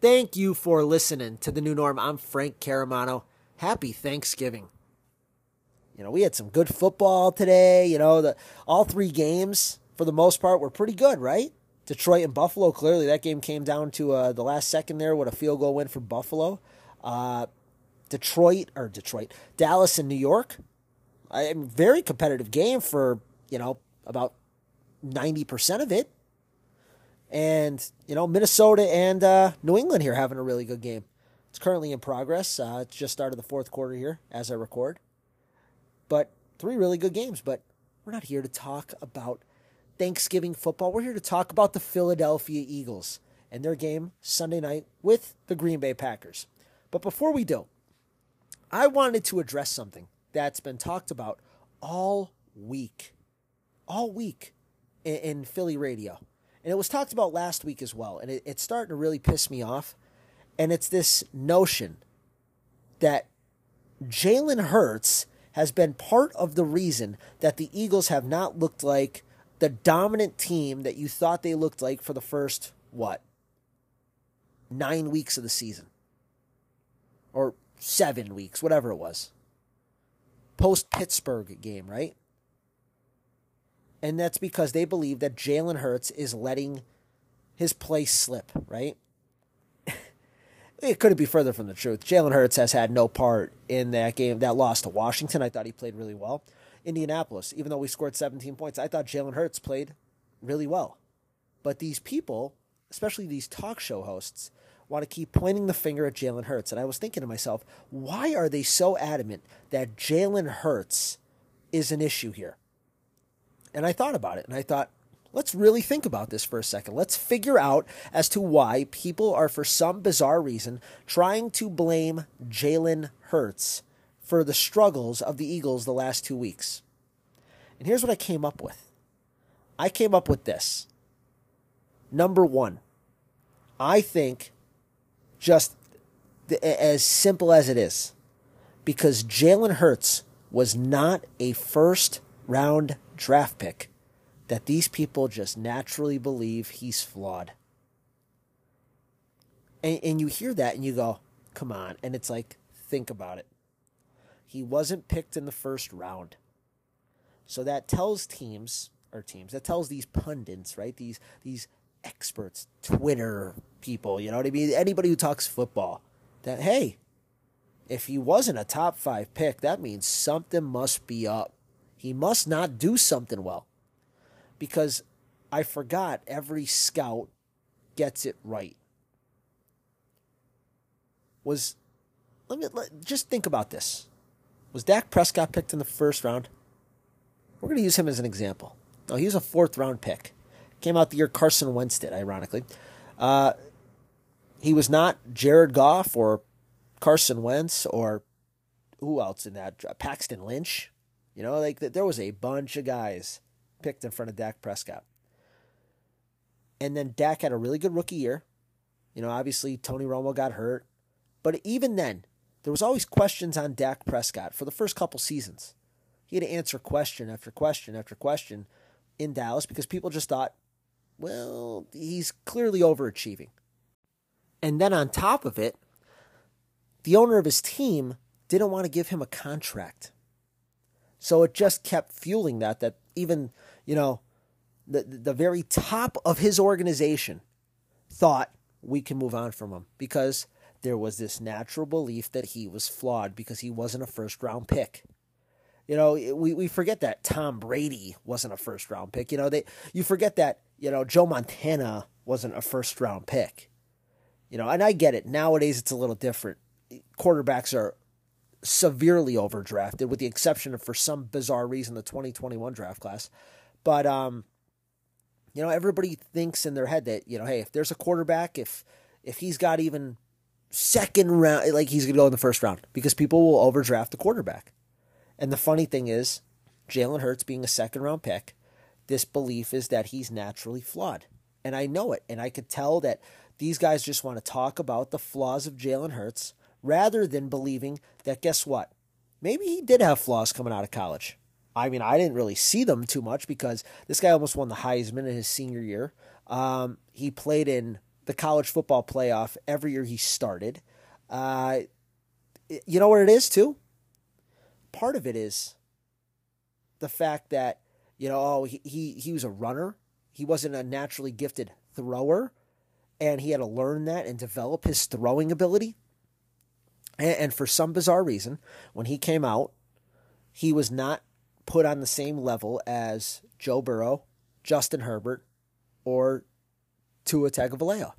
Thank you for listening to the new norm. I'm Frank Caramano. Happy Thanksgiving. You know, we had some good football today. You know, the all three games for the most part were pretty good, right? Detroit and Buffalo. Clearly, that game came down to uh, the last second there. What a field goal win for Buffalo. Uh, Detroit or Detroit, Dallas and New York. A very competitive game for you know about ninety percent of it. And, you know, Minnesota and uh, New England here having a really good game. It's currently in progress. Uh, it's just started the fourth quarter here as I record. But three really good games. But we're not here to talk about Thanksgiving football. We're here to talk about the Philadelphia Eagles and their game Sunday night with the Green Bay Packers. But before we do, I wanted to address something that's been talked about all week. All week in, in Philly radio and it was talked about last week as well, and it, it's starting to really piss me off. And it's this notion that Jalen Hurts has been part of the reason that the Eagles have not looked like the dominant team that you thought they looked like for the first, what, nine weeks of the season? Or seven weeks, whatever it was. Post Pittsburgh game, right? And that's because they believe that Jalen Hurts is letting his play slip, right? it couldn't be further from the truth. Jalen Hurts has had no part in that game, that loss to Washington. I thought he played really well. Indianapolis, even though we scored 17 points, I thought Jalen Hurts played really well. But these people, especially these talk show hosts, want to keep pointing the finger at Jalen Hurts. And I was thinking to myself, why are they so adamant that Jalen Hurts is an issue here? And I thought about it and I thought, let's really think about this for a second. Let's figure out as to why people are, for some bizarre reason, trying to blame Jalen Hurts for the struggles of the Eagles the last two weeks. And here's what I came up with I came up with this. Number one, I think just as simple as it is, because Jalen Hurts was not a first round draft pick that these people just naturally believe he's flawed. And, and you hear that and you go, come on. And it's like, think about it. He wasn't picked in the first round. So that tells teams, or teams, that tells these pundits, right? These, these experts, Twitter people, you know what I mean? Anybody who talks football, that, hey, if he wasn't a top five pick, that means something must be up. He must not do something well. Because I forgot every scout gets it right. Was let me let, just think about this. Was Dak Prescott picked in the first round? We're going to use him as an example. No, he was a fourth round pick. Came out the year Carson Wentz did, ironically. Uh, he was not Jared Goff or Carson Wentz or who else in that? Paxton Lynch. You know, like there was a bunch of guys picked in front of Dak Prescott. And then Dak had a really good rookie year. You know, obviously Tony Romo got hurt. But even then, there was always questions on Dak Prescott for the first couple seasons. He had to answer question after question after question in Dallas because people just thought, well, he's clearly overachieving. And then on top of it, the owner of his team didn't want to give him a contract. So it just kept fueling that, that even, you know, the, the very top of his organization thought we can move on from him because there was this natural belief that he was flawed because he wasn't a first round pick. You know, we, we forget that Tom Brady wasn't a first round pick. You know, they you forget that, you know, Joe Montana wasn't a first round pick. You know, and I get it. Nowadays it's a little different. Quarterbacks are severely overdrafted, with the exception of for some bizarre reason the 2021 draft class. But um, you know, everybody thinks in their head that you know, hey, if there's a quarterback, if if he's got even second round, like he's gonna go in the first round because people will overdraft the quarterback. And the funny thing is, Jalen Hurts being a second round pick, this belief is that he's naturally flawed. And I know it. And I could tell that these guys just want to talk about the flaws of Jalen Hurts rather than believing that guess what? Maybe he did have flaws coming out of college. I mean, I didn't really see them too much because this guy almost won the Heisman in his senior year. Um, he played in the college football playoff every year he started. Uh, you know what it is too? Part of it is the fact that you know, oh, he, he he was a runner. He wasn't a naturally gifted thrower, and he had to learn that and develop his throwing ability. And, and for some bizarre reason, when he came out, he was not put on the same level as Joe Burrow, Justin Herbert, or Tua Tagovailoa.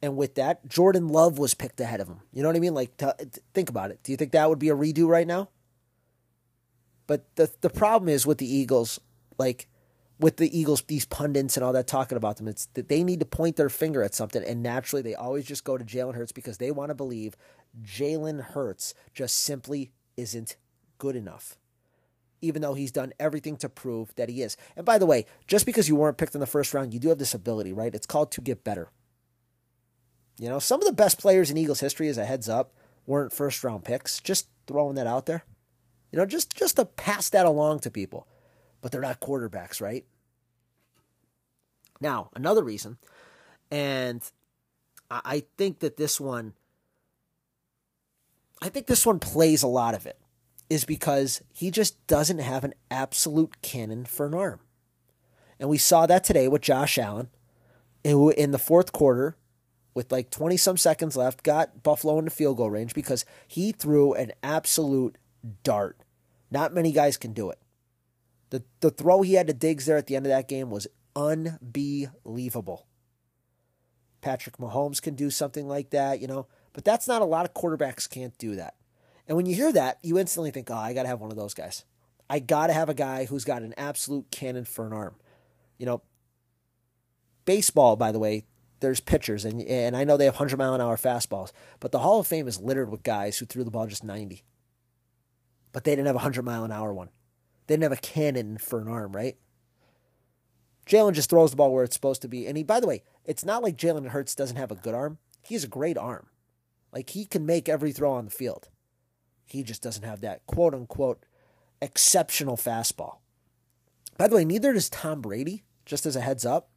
And with that, Jordan Love was picked ahead of him. You know what I mean? Like, think about it. Do you think that would be a redo right now? But the the problem is with the Eagles, like with the Eagles, these pundits and all that talking about them, it's that they need to point their finger at something, and naturally they always just go to Jalen Hurts because they want to believe Jalen Hurts just simply isn't good enough. Even though he's done everything to prove that he is. And by the way, just because you weren't picked in the first round, you do have this ability, right? It's called to get better. You know, some of the best players in Eagles history, as a heads up, weren't first round picks. Just throwing that out there. You know, just just to pass that along to people. But they're not quarterbacks, right? Now, another reason, and I think that this one I think this one plays a lot of it, is because he just doesn't have an absolute cannon for an arm. And we saw that today with Josh Allen, who in the fourth quarter with like 20 some seconds left, got Buffalo into field goal range because he threw an absolute dart. Not many guys can do it. The, the throw he had to Diggs there at the end of that game was unbelievable. Patrick Mahomes can do something like that, you know, but that's not a lot of quarterbacks can't do that. And when you hear that, you instantly think, oh, I got to have one of those guys. I got to have a guy who's got an absolute cannon for an arm. You know, baseball, by the way, there's pitchers, and and I know they have hundred mile an hour fastballs, but the Hall of Fame is littered with guys who threw the ball just ninety. But they didn't have a hundred mile an hour one. They didn't have a cannon for an arm, right? Jalen just throws the ball where it's supposed to be, and he. By the way, it's not like Jalen Hurts doesn't have a good arm. He has a great arm. Like he can make every throw on the field. He just doesn't have that quote unquote exceptional fastball. By the way, neither does Tom Brady. Just as a heads up.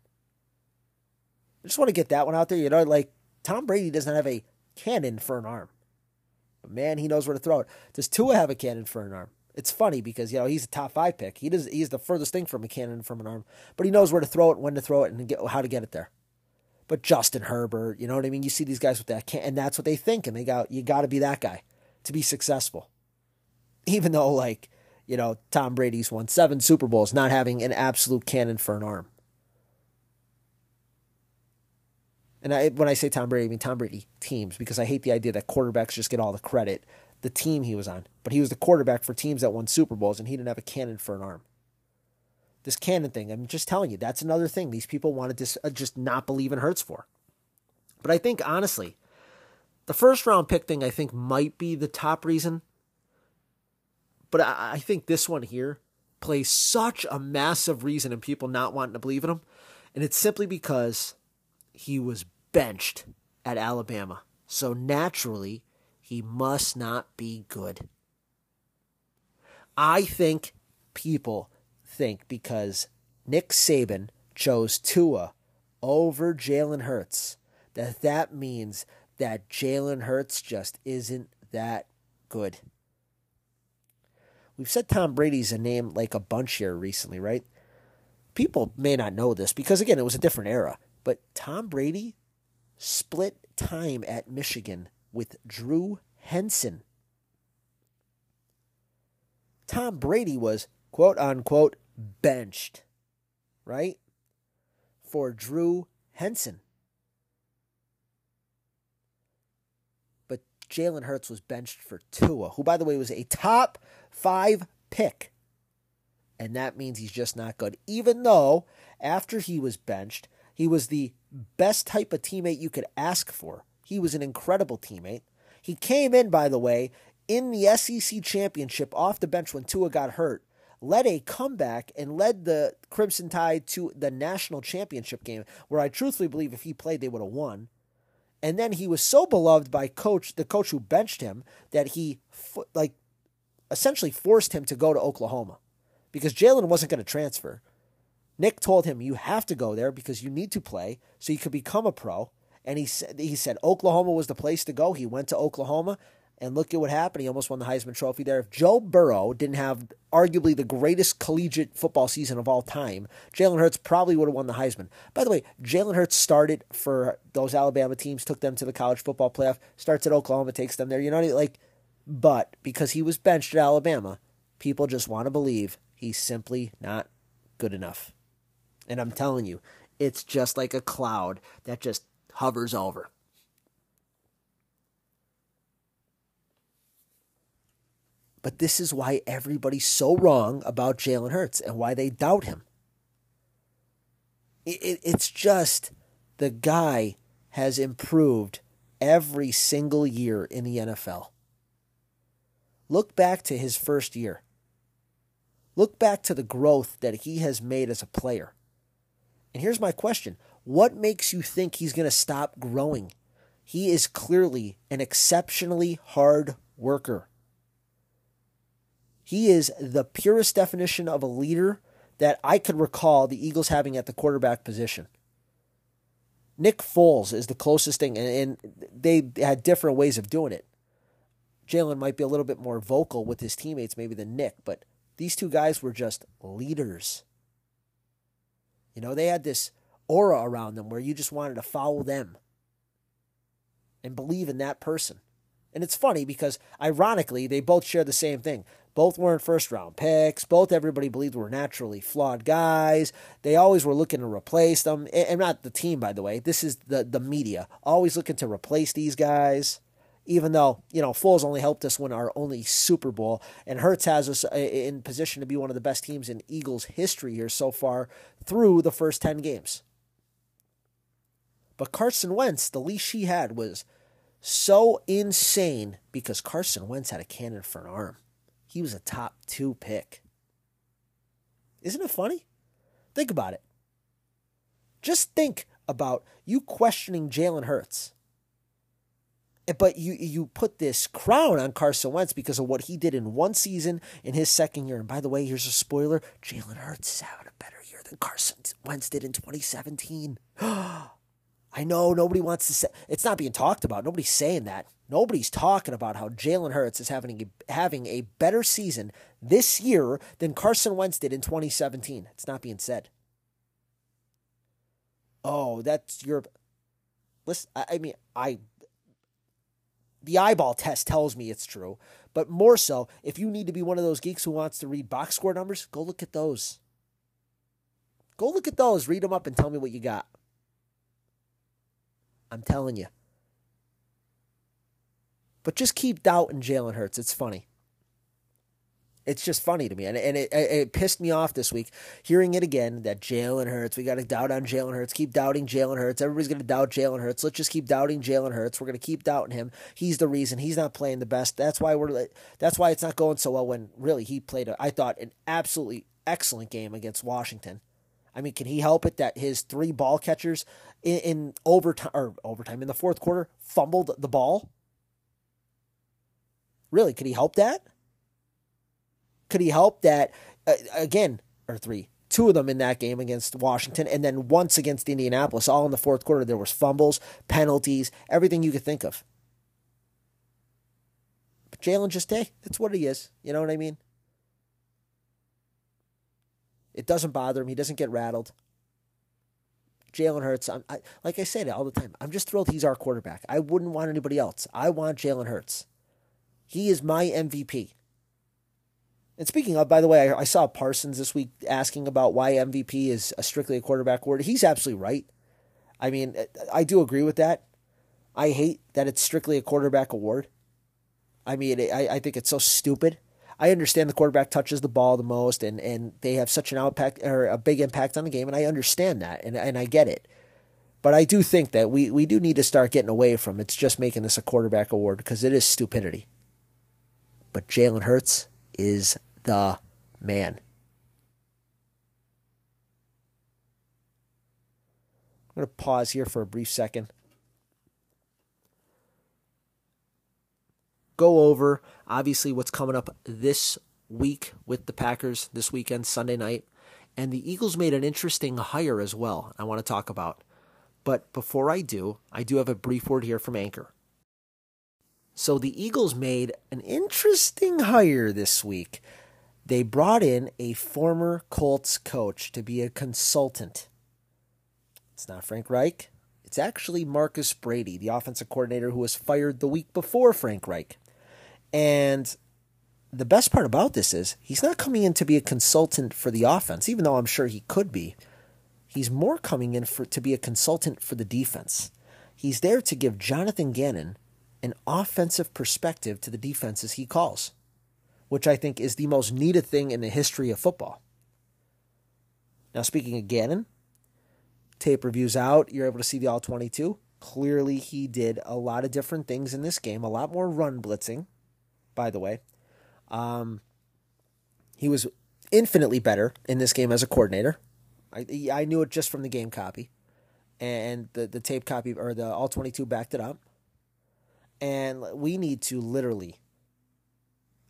I just want to get that one out there. You know, like Tom Brady doesn't have a cannon for an arm. But man, he knows where to throw it. Does Tua have a cannon for an arm? It's funny because you know he's a top five pick. He does he's the furthest thing from a cannon from an arm, but he knows where to throw it, when to throw it, and get, how to get it there. But Justin Herbert, you know what I mean? You see these guys with that, can, and that's what they think, and they got you got to be that guy to be successful. Even though, like you know, Tom Brady's won seven Super Bowls, not having an absolute cannon for an arm. And I, when I say Tom Brady, I mean Tom Brady teams because I hate the idea that quarterbacks just get all the credit. The team he was on, but he was the quarterback for teams that won Super Bowls, and he didn't have a cannon for an arm. This cannon thing, I'm just telling you, that's another thing these people want to just, uh, just not believe in Hurts for. But I think honestly, the first round pick thing I think might be the top reason. But I, I think this one here plays such a massive reason in people not wanting to believe in him, and it's simply because he was benched at Alabama. So naturally, he must not be good. I think people think because Nick Saban chose Tua over Jalen Hurts that that means that Jalen Hurts just isn't that good. We've said Tom Brady's a name like a bunch here recently, right? People may not know this because, again, it was a different era. But Tom Brady split time at Michigan with Drew Henson. Tom Brady was quote unquote benched, right? For Drew Henson. But Jalen Hurts was benched for Tua, who, by the way, was a top five pick. And that means he's just not good. Even though after he was benched, he was the best type of teammate you could ask for. He was an incredible teammate. He came in, by the way, in the SEC championship off the bench when Tua got hurt, led a comeback and led the Crimson Tide to the national championship game, where I truthfully believe if he played, they would have won. And then he was so beloved by coach, the coach who benched him, that he like essentially forced him to go to Oklahoma because Jalen wasn't going to transfer. Nick told him, You have to go there because you need to play so you could become a pro. And he said, he said Oklahoma was the place to go. He went to Oklahoma, and look at what happened. He almost won the Heisman Trophy there. If Joe Burrow didn't have arguably the greatest collegiate football season of all time, Jalen Hurts probably would have won the Heisman. By the way, Jalen Hurts started for those Alabama teams, took them to the college football playoff, starts at Oklahoma, takes them there. You know, I mean? like, but because he was benched at Alabama, people just want to believe he's simply not good enough. And I'm telling you, it's just like a cloud that just hovers over. But this is why everybody's so wrong about Jalen Hurts and why they doubt him. It, it, it's just the guy has improved every single year in the NFL. Look back to his first year. Look back to the growth that he has made as a player. And here's my question What makes you think he's going to stop growing? He is clearly an exceptionally hard worker. He is the purest definition of a leader that I could recall the Eagles having at the quarterback position. Nick Foles is the closest thing, and, they had different ways of doing it. Jalen might be a little bit more vocal with his teammates, maybe than Nick, but these two guys were just leaders. You know, they had this aura around them where you just wanted to follow them and believe in that person. And it's funny because, ironically, they both share the same thing. Both weren't first round picks. Both everybody believed were naturally flawed guys. They always were looking to replace them. And not the team, by the way. This is the, the media. Always looking to replace these guys. Even though, you know, Foles only helped us win our only Super Bowl. And Hurts has us uh, in position to be one of the best teams in Eagles history here so far through the first 10 games. But Carson Wentz, the least he had was so insane because Carson Wentz had a cannon for an arm he was a top two pick. Isn't it funny? Think about it. Just think about you questioning Jalen Hurts. Eh, but you you put this crown on Carson Wentz because of what he did in one season in his second year. And by the way, here's a spoiler: Jalen Hurts is having a better year than Carson Wentz did in 2017. I know nobody wants to say it's not being talked about. Nobody's saying that. Nobody's talking about how Jalen Hurts is having a, having a better season this year than Carson Wentz did in 2017. It's not being said. Oh, that's your. Listen, I mean, I. The eyeball test tells me it's true, but more so, if you need to be one of those geeks who wants to read box score numbers, go look at those. Go look at those, read them up, and tell me what you got. I'm telling you. But just keep doubting Jalen Hurts. It's funny. It's just funny to me. And, and it, it pissed me off this week hearing it again that Jalen Hurts, we got to doubt on Jalen Hurts. Keep doubting Jalen Hurts. Everybody's going to doubt Jalen Hurts. Let's just keep doubting Jalen Hurts. We're going to keep doubting him. He's the reason he's not playing the best. That's why we're that's why it's not going so well when really he played, a, I thought, an absolutely excellent game against Washington. I mean, can he help it that his three ball catchers in, in overtime or overtime in the fourth quarter fumbled the ball? Really, could he help that? Could he help that uh, again or three? Two of them in that game against Washington, and then once against Indianapolis, all in the fourth quarter. There was fumbles, penalties, everything you could think of. But Jalen just, hey, that's what he is. You know what I mean? It doesn't bother him. He doesn't get rattled. Jalen Hurts, I'm, I, like I said all the time, I'm just thrilled he's our quarterback. I wouldn't want anybody else. I want Jalen Hurts. He is my MVP. And speaking of, by the way, I, I saw Parsons this week asking about why MVP is a strictly a quarterback award. He's absolutely right. I mean, uh, I do agree with that. I hate that it's strictly a quarterback award. I mean, I, I think it's so stupid. I understand the quarterback touches the ball the most, and, and they have such an impact or a big impact on the game, and I understand that, and and I get it. But I do think that we, we do need to start getting away from it's just making this a quarterback award because it is stupidity. But Jalen Hurts is the man. I'm going to pause here for a brief second. Go over obviously what's coming up this week with the Packers this weekend, Sunday night. And the Eagles made an interesting hire as well, I want to talk about. But before I do, I do have a brief word here from Anchor. So the Eagles made an interesting hire this week. They brought in a former Colts coach to be a consultant. It's not Frank Reich. It's actually Marcus Brady, the offensive coordinator who was fired the week before Frank Reich. And the best part about this is he's not coming in to be a consultant for the offense, even though I'm sure he could be. He's more coming in for to be a consultant for the defense. He's there to give Jonathan Gannon an offensive perspective to the defenses he calls, which I think is the most needed thing in the history of football. Now, speaking of Gannon, tape reviews out, you're able to see the all 22. Clearly, he did a lot of different things in this game, a lot more run blitzing, by the way. Um, he was infinitely better in this game as a coordinator. I I knew it just from the game copy, and the the tape copy or the all twenty two backed it up. And we need to literally,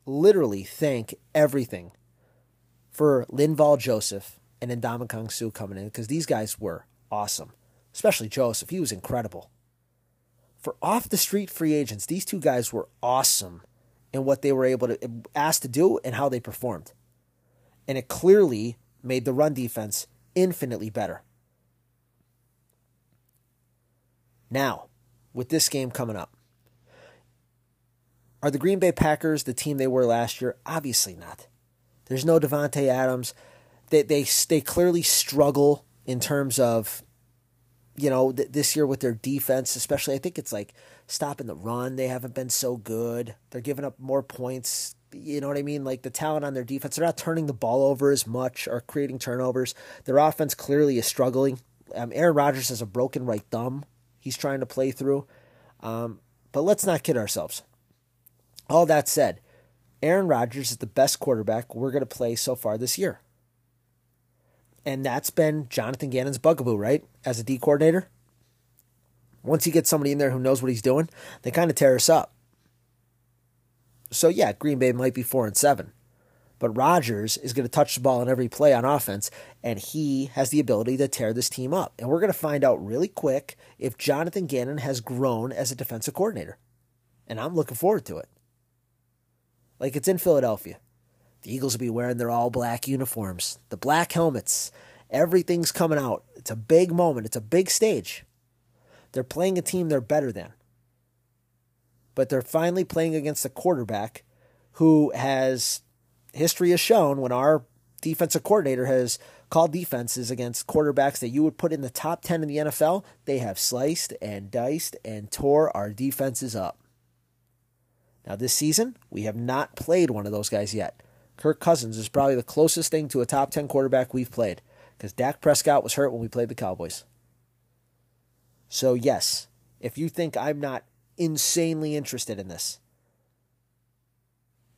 literally thank everything for Linval Joseph and Ndamukong Suh coming in because these guys were awesome, especially Joseph. He was incredible. For off the street free agents, these two guys were awesome in what they were able to asked to do and how they performed. And it clearly made the run defense infinitely better. Now, with this game coming up, are the Green Bay Packers the team they were last year? Obviously not. There's no Davante Adams. They they they clearly struggle in terms of you know, th- this year with their defense, especially, I think it's like stopping the run. They haven't been so good. They're giving up more points. You know what I mean? Like the talent on their defense, they're not turning the ball over as much or creating turnovers. Their offense clearly is struggling. Um, Aaron Rodgers has a broken right thumb. He's trying to play through. Um, but let's not kid ourselves. All that said, Aaron Rodgers is the best quarterback we're going to play so far this year. And that's been Jonathan Gannon's bugaboo, right? As a D coordinator. Once you get somebody in there who knows what he's doing, they kind of tear us up. So yeah, Green Bay might be four and seven. But Rodgers is going to touch the ball on every play on offense, and he has the ability to tear this team up. And we're going to find out really quick if Jonathan Gannon has grown as a defensive coordinator. And I'm looking forward to it. Like it's in Philadelphia. The Eagles will be wearing their all black uniforms, the black helmets. Everything's coming out. It's a big moment, it's a big stage. They're playing a team they're better than. But they're finally playing against a quarterback who has history has shown when our defensive coordinator has called defenses against quarterbacks that you would put in the top 10 in the NFL, they have sliced and diced and tore our defenses up. Now, this season, we have not played one of those guys yet. Kirk Cousins is probably the closest thing to a top 10 quarterback we've played because Dak Prescott was hurt when we played the Cowboys. So, yes, if you think I'm not insanely interested in this,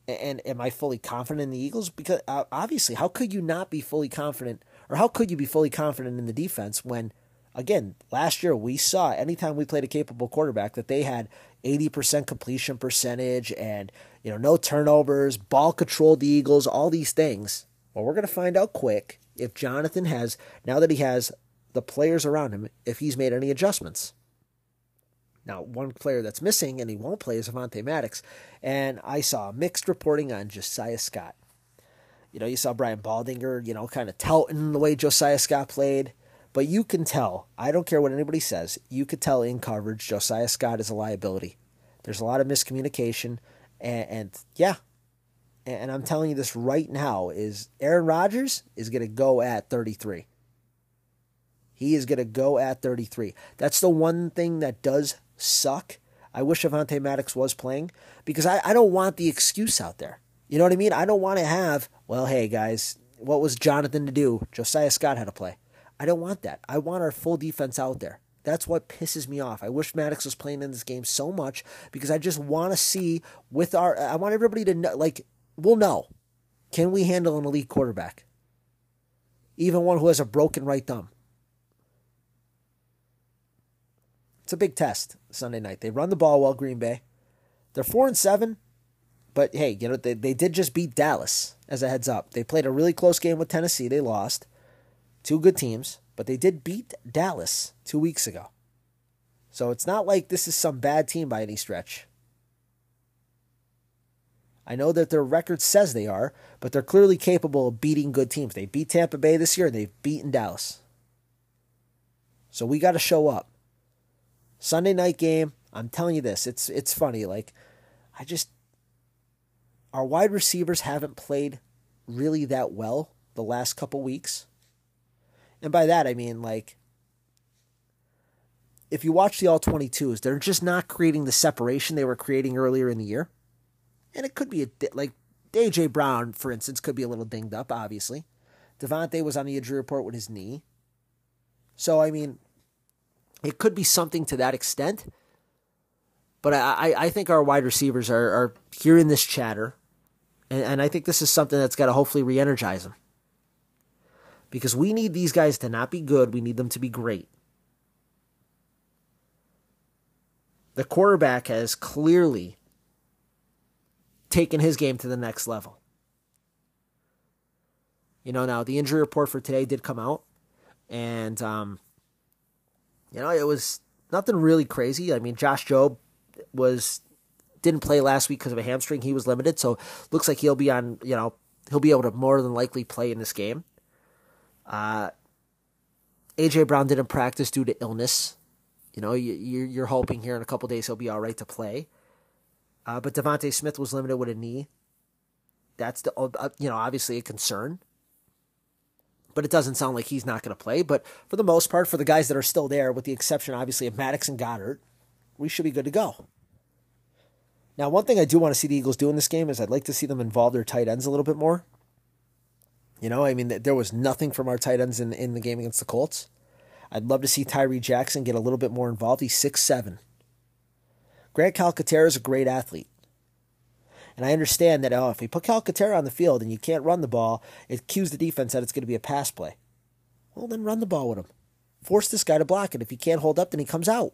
and am I fully confident in the Eagles? Because uh, obviously, how could you not be fully confident, or how could you be fully confident in the defense when, again, last year we saw anytime we played a capable quarterback that they had 80% completion percentage and you know no turnovers, ball control the Eagles, all these things. Well, we're going to find out quick if Jonathan has now that he has the players around him if he's made any adjustments. Now, one player that's missing and he won't play is Avonte Maddox, and I saw mixed reporting on Josiah Scott. You know, you saw Brian Baldinger, you know, kind of touting the way Josiah Scott played. But you can tell, I don't care what anybody says, you could tell in coverage Josiah Scott is a liability. There's a lot of miscommunication. And, and yeah, and I'm telling you this right now is Aaron Rodgers is going to go at 33. He is going to go at 33. That's the one thing that does suck. I wish Avonte Maddox was playing because I, I don't want the excuse out there. You know what I mean? I don't want to have, well, hey guys, what was Jonathan to do? Josiah Scott had to play. I don't want that. I want our full defense out there. That's what pisses me off. I wish Maddox was playing in this game so much because I just want to see with our. I want everybody to know, like, we'll know. Can we handle an elite quarterback? Even one who has a broken right thumb. It's a big test Sunday night. They run the ball well, Green Bay. They're four and seven. But hey, you know, they, they did just beat Dallas as a heads up. They played a really close game with Tennessee. They lost. Two good teams, but they did beat Dallas two weeks ago. So it's not like this is some bad team by any stretch. I know that their record says they are, but they're clearly capable of beating good teams. They beat Tampa Bay this year, they've beaten Dallas. So we got to show up. Sunday night game, I'm telling you this, it's it's funny. Like, I just our wide receivers haven't played really that well the last couple weeks. And by that I mean like if you watch the all 22s, they're just not creating the separation they were creating earlier in the year. And it could be a like AJ Brown, for instance, could be a little dinged up, obviously. DeVonta was on the injury report with his knee. So I mean, it could be something to that extent. But I, I think our wide receivers are, are hearing this chatter, and, and I think this is something that's got to hopefully re energize them. Because we need these guys to not be good, we need them to be great. The quarterback has clearly taken his game to the next level. You know, now the injury report for today did come out, and um, you know it was nothing really crazy. I mean, Josh Jobe was didn't play last week because of a hamstring. He was limited, so looks like he'll be on. You know, he'll be able to more than likely play in this game. Uh, AJ Brown didn't practice due to illness. You know, you, you're hoping here in a couple days he'll be all right to play. Uh, but DeVonta Smith was limited with a knee. That's the uh, you know obviously a concern. But it doesn't sound like he's not going to play. But for the most part, for the guys that are still there, with the exception obviously of Maddox and Goedert, we should be good to go. Now, one thing I do want to see the Eagles do in this game is I'd like to see them involve their tight ends a little bit more. You know, I mean, there was nothing from our tight ends in, in the game against the Colts. I'd love to see Tyree Jackson get a little bit more involved. He's six seven. Grant Calcaterra is a great athlete. And I understand that oh, if we put Calcaterra on the field and you can't run the ball, it cues the defense that it's going to be a pass play. Well, then run the ball with him. Force this guy to block it. If he can't hold up, then he comes out.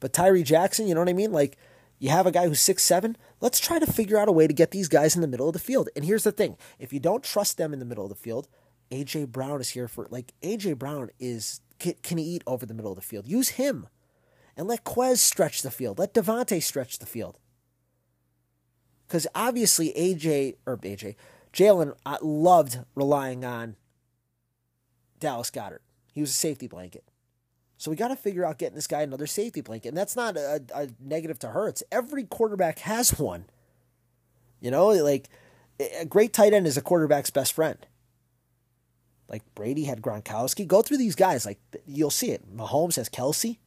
But Tyree Jackson, you know what I mean? Like, you have a guy who's six seven. Let's try to figure out a way to get these guys in the middle of the field. And here's the thing: if you don't trust them in the middle of the field, AJ Brown is here for like AJ Brown is can, can eat over the middle of the field. Use him, and let Quez stretch the field. Let DeVonta stretch the field. Because obviously AJ or AJ Jalen uh, loved relying on Dallas Goedert. He was a safety blanket. So we got to figure out getting this guy another safety blanket. And that's not a, a negative to Hurts. Every quarterback has one. You know, like a great tight end is a quarterback's best friend. Like Brady had Gronkowski. Go through these guys. Like you'll see it. Mahomes has Kelsey.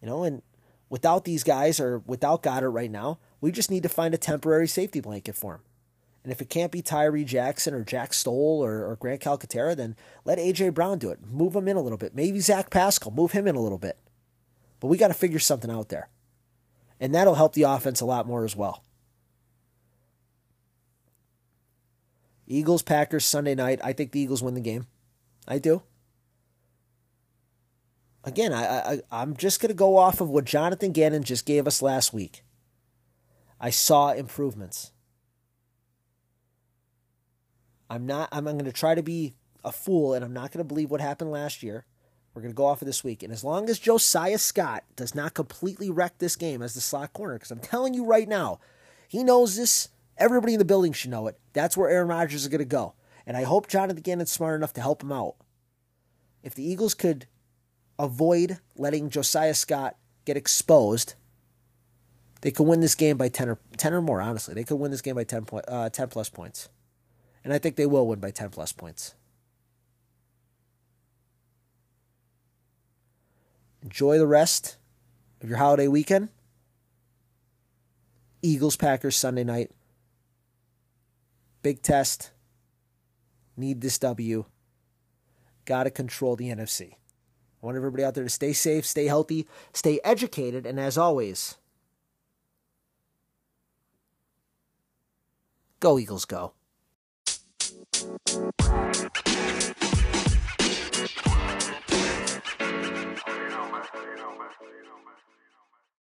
You know, and without these guys or without Goddard right now, we just need to find a temporary safety blanket for him. And if it can't be Tyree Jackson or Jack Stoll or, or Grant Calcaterra, then let AJ Brown do it. Move him in a little bit. Maybe Zach Pascal, move him in a little bit. But we got to figure something out there. And that'll help the offense a lot more as well. Eagles Packers Sunday night. I think the Eagles win the game. I do. Again, I, I I'm just gonna go off of what Jonathan Gannon just gave us last week. I saw improvements. I'm not. I'm, I'm going to try to be a fool, and I'm not going to believe what happened last year. We're going to go off of this week, and as long as Josiah Scott does not completely wreck this game as the slot corner, because I'm telling you right now, he knows this. Everybody in the building should know it. That's where Aaron Rodgers is going to go, and I hope Jonathan Gannon's smart enough to help him out. If the Eagles could avoid letting Josiah Scott get exposed, they could win this game by 10 or 10 or more, honestly. They could win this game by 10, point, uh, 10 plus points. And I think they will win by 10 plus points. Enjoy the rest of your holiday weekend. Eagles Packers Sunday night. Big test. Need this W. Got to control the NFC. I want everybody out there to stay safe, stay healthy, stay educated, and as always, go Eagles go.